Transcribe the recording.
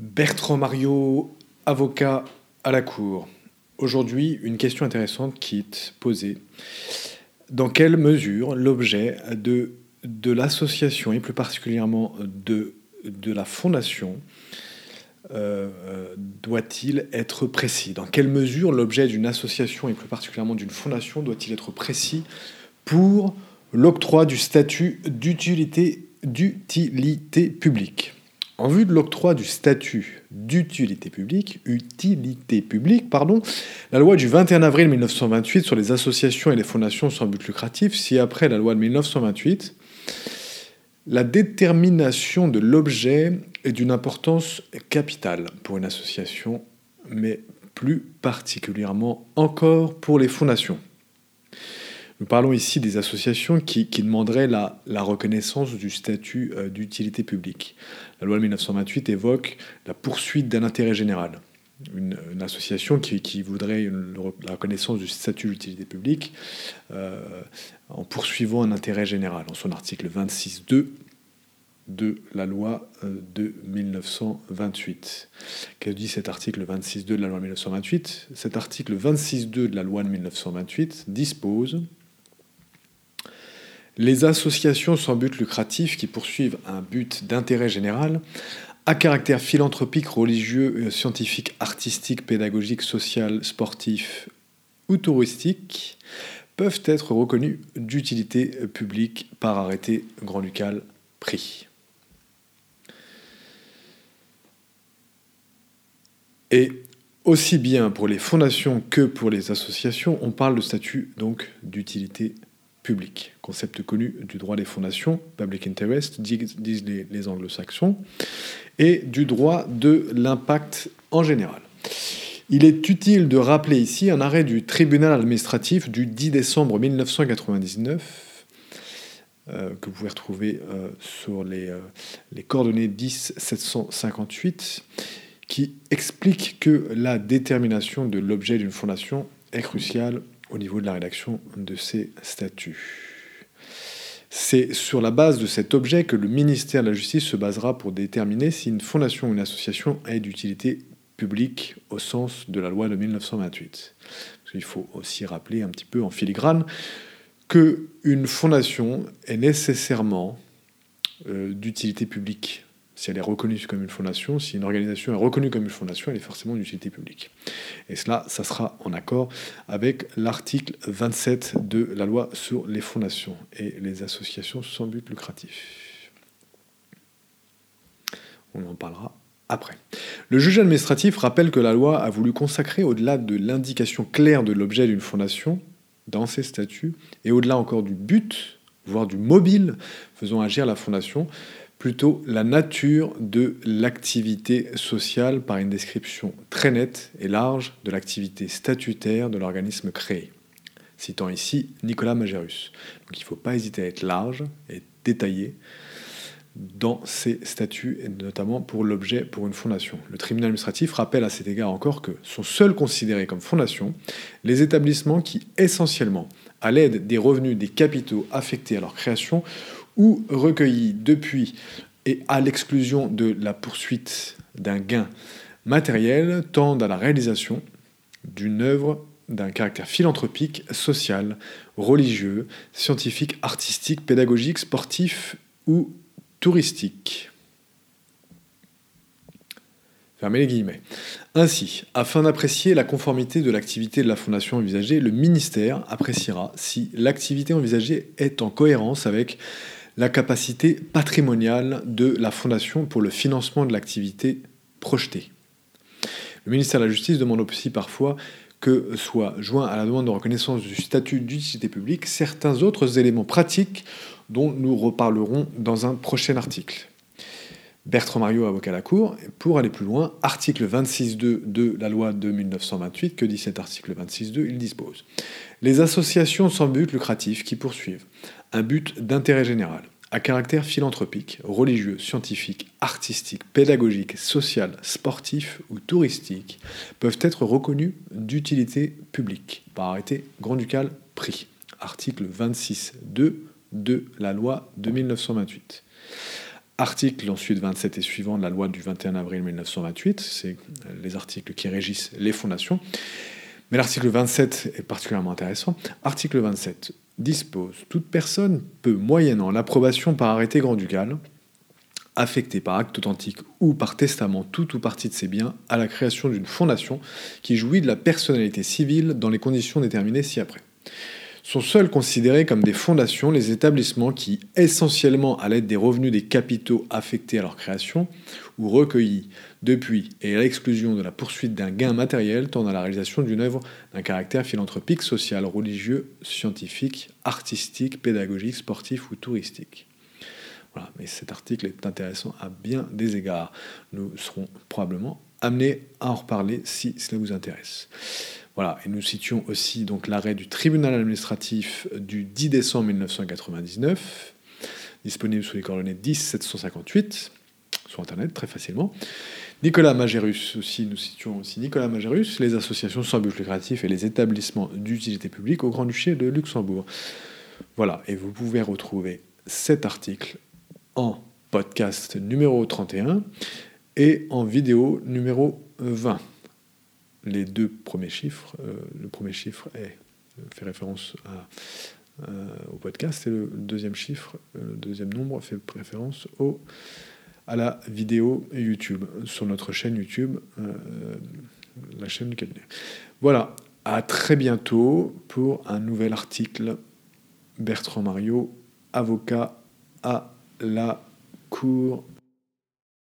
Bertrand Mario, avocat à la Cour. Aujourd'hui, une question intéressante qui est posée. Dans quelle mesure l'objet de, l'association, et plus particulièrement de, la fondation, euh, doit-il être précis? Dans quelle mesure l'objet d'une association, et plus particulièrement d'une fondation, doit-il être précis pour l'octroi du statut d'utilité publique? En vue de l'octroi du statut d'utilité publique, pardon, la loi du 21 avril 1928 sur les associations et les fondations sans but lucratif, si après la loi de 1928, la détermination de l'objet est d'une importance capitale pour une association, mais plus particulièrement encore pour les fondations. Nous parlons ici des associations qui, demanderaient la, reconnaissance du statut euh, d'utilité publique. La loi de 1928 évoque la poursuite d'un intérêt général. Une, association qui, voudrait la reconnaissance du statut d'utilité publique euh, en poursuivant un intérêt général, en son article 26.2 de la loi euh, de 1928. Que dit cet article 26.2 de la loi de 1928 Cet article 26.2 de la loi de 1928 dispose les associations sans but lucratif qui poursuivent un but d'intérêt général à caractère philanthropique, religieux, euh, scientifique, artistique, pédagogique, social, sportif ou touristique peuvent être reconnues d'utilité publique par arrêté grand-ducal pris. Et aussi bien pour les fondations que pour les associations, on parle de statut donc d'utilité concept connu du droit des fondations, public interest, disent les, anglo-saxons, et du droit de l'impact en général. Il est utile de rappeler ici un arrêt du tribunal administratif du 10 décembre 1999, euh, que vous pouvez retrouver euh, sur les, euh, coordonnées 10 758, qui explique que la détermination de l'objet d'une fondation est cruciale au niveau de la rédaction de ces statuts. C'est sur la base de cet objet que le ministère de la Justice se basera pour déterminer si une fondation ou une association est d'utilité publique au sens de la loi de 1928. Il faut aussi rappeler un petit peu en filigrane qu'une fondation est nécessairement euh, d'utilité publique si elle est reconnue comme une fondation, si une organisation est reconnue comme une fondation, elle est forcément d'utilité publique. Et cela, ça sera en accord avec l'article 27 de la loi sur les fondations et les associations sans but lucratif. On en parlera après. Le juge administratif rappelle que la loi a voulu consacrer, au-delà de l'indication claire de l'objet d'une fondation, dans ses statuts, et au-delà encore du but, voire du mobile faisant agir la fondation, plutôt la nature de l'activité sociale par une description très nette et large de l'activité statutaire de l'organisme créé. Citant ici Nicolas Magérus. Donc il ne faut pas hésiter à être large et détaillé dans ces statuts, et notamment pour l'objet pour une fondation. Le tribunal administratif rappelle à cet égard encore que sont seuls considérés comme fondation les établissements qui, essentiellement, à l'aide des revenus des capitaux affectés à leur création, ou recueillis depuis et à l'exclusion de la poursuite d'un gain matériel tendent à la réalisation d'une œuvre d'un caractère philanthropique, social, religieux, scientifique, artistique, pédagogique, sportif ou touristique. Fermez les guillemets. Ainsi, afin d'apprécier la conformité de l'activité de la fondation envisagée, le ministère appréciera si l'activité envisagée est en cohérence avec la capacité patrimoniale de la Fondation pour le financement de l'activité projetée. Le ministère de la Justice demande aussi parfois que soient joints à la demande de reconnaissance du statut d'utilité publique certains autres éléments pratiques dont nous reparlerons dans un prochain article. Bertrand Mario, avocat à la Cour, pour aller plus loin, article 26.2 de la loi de 1928, que dit cet article 26.2 Il dispose. Les associations sans but lucratif qui poursuivent. Un but d'intérêt général, à caractère philanthropique, religieux, scientifique, artistique, pédagogique, social, sportif ou touristique, peuvent être reconnus d'utilité publique. Par arrêté grand-ducal pris. Article 26.2 de la loi de 1928 Article ensuite 27 et suivant de la loi du 21 avril 1928, c'est les articles qui régissent les fondations. Mais l'article 27 est particulièrement intéressant. Article 27 dispose Toute personne peut, moyennant l'approbation par arrêté grand-ducal, affecter par acte authentique ou par testament tout ou partie de ses biens à la création d'une fondation qui jouit de la personnalité civile dans les conditions déterminées ci-après. Sont seuls considérés comme des fondations les établissements qui, essentiellement à l'aide des revenus des capitaux affectés à leur création ou recueillis depuis et à l'exclusion de la poursuite d'un gain matériel tendant à la réalisation d'une œuvre d'un caractère philanthropique, social, religieux, scientifique, artistique, pédagogique, sportif ou touristique. Voilà, mais cet article est intéressant à bien des égards. Nous serons probablement amenés à en reparler si cela vous intéresse. Voilà, et nous citions aussi donc l'arrêt du tribunal administratif du 10 décembre 1999, disponible sous les coordonnées 10 758 sur internet très facilement. Nicolas Magérus aussi, nous citions aussi Nicolas Magérus, les associations sans but lucratif et les établissements d'utilité publique au Grand-Duché de Luxembourg. Voilà, et vous pouvez retrouver cet article en podcast numéro 31 et en vidéo numéro 20. Les deux premiers chiffres, euh, le premier chiffre est, fait référence euh, au podcast et le deuxième chiffre, euh, le deuxième nombre fait référence à la vidéo YouTube sur notre chaîne YouTube, la chaîne du cabinet. Voilà, à très bientôt pour un nouvel article. Bertrand Mario, avocat à la Cour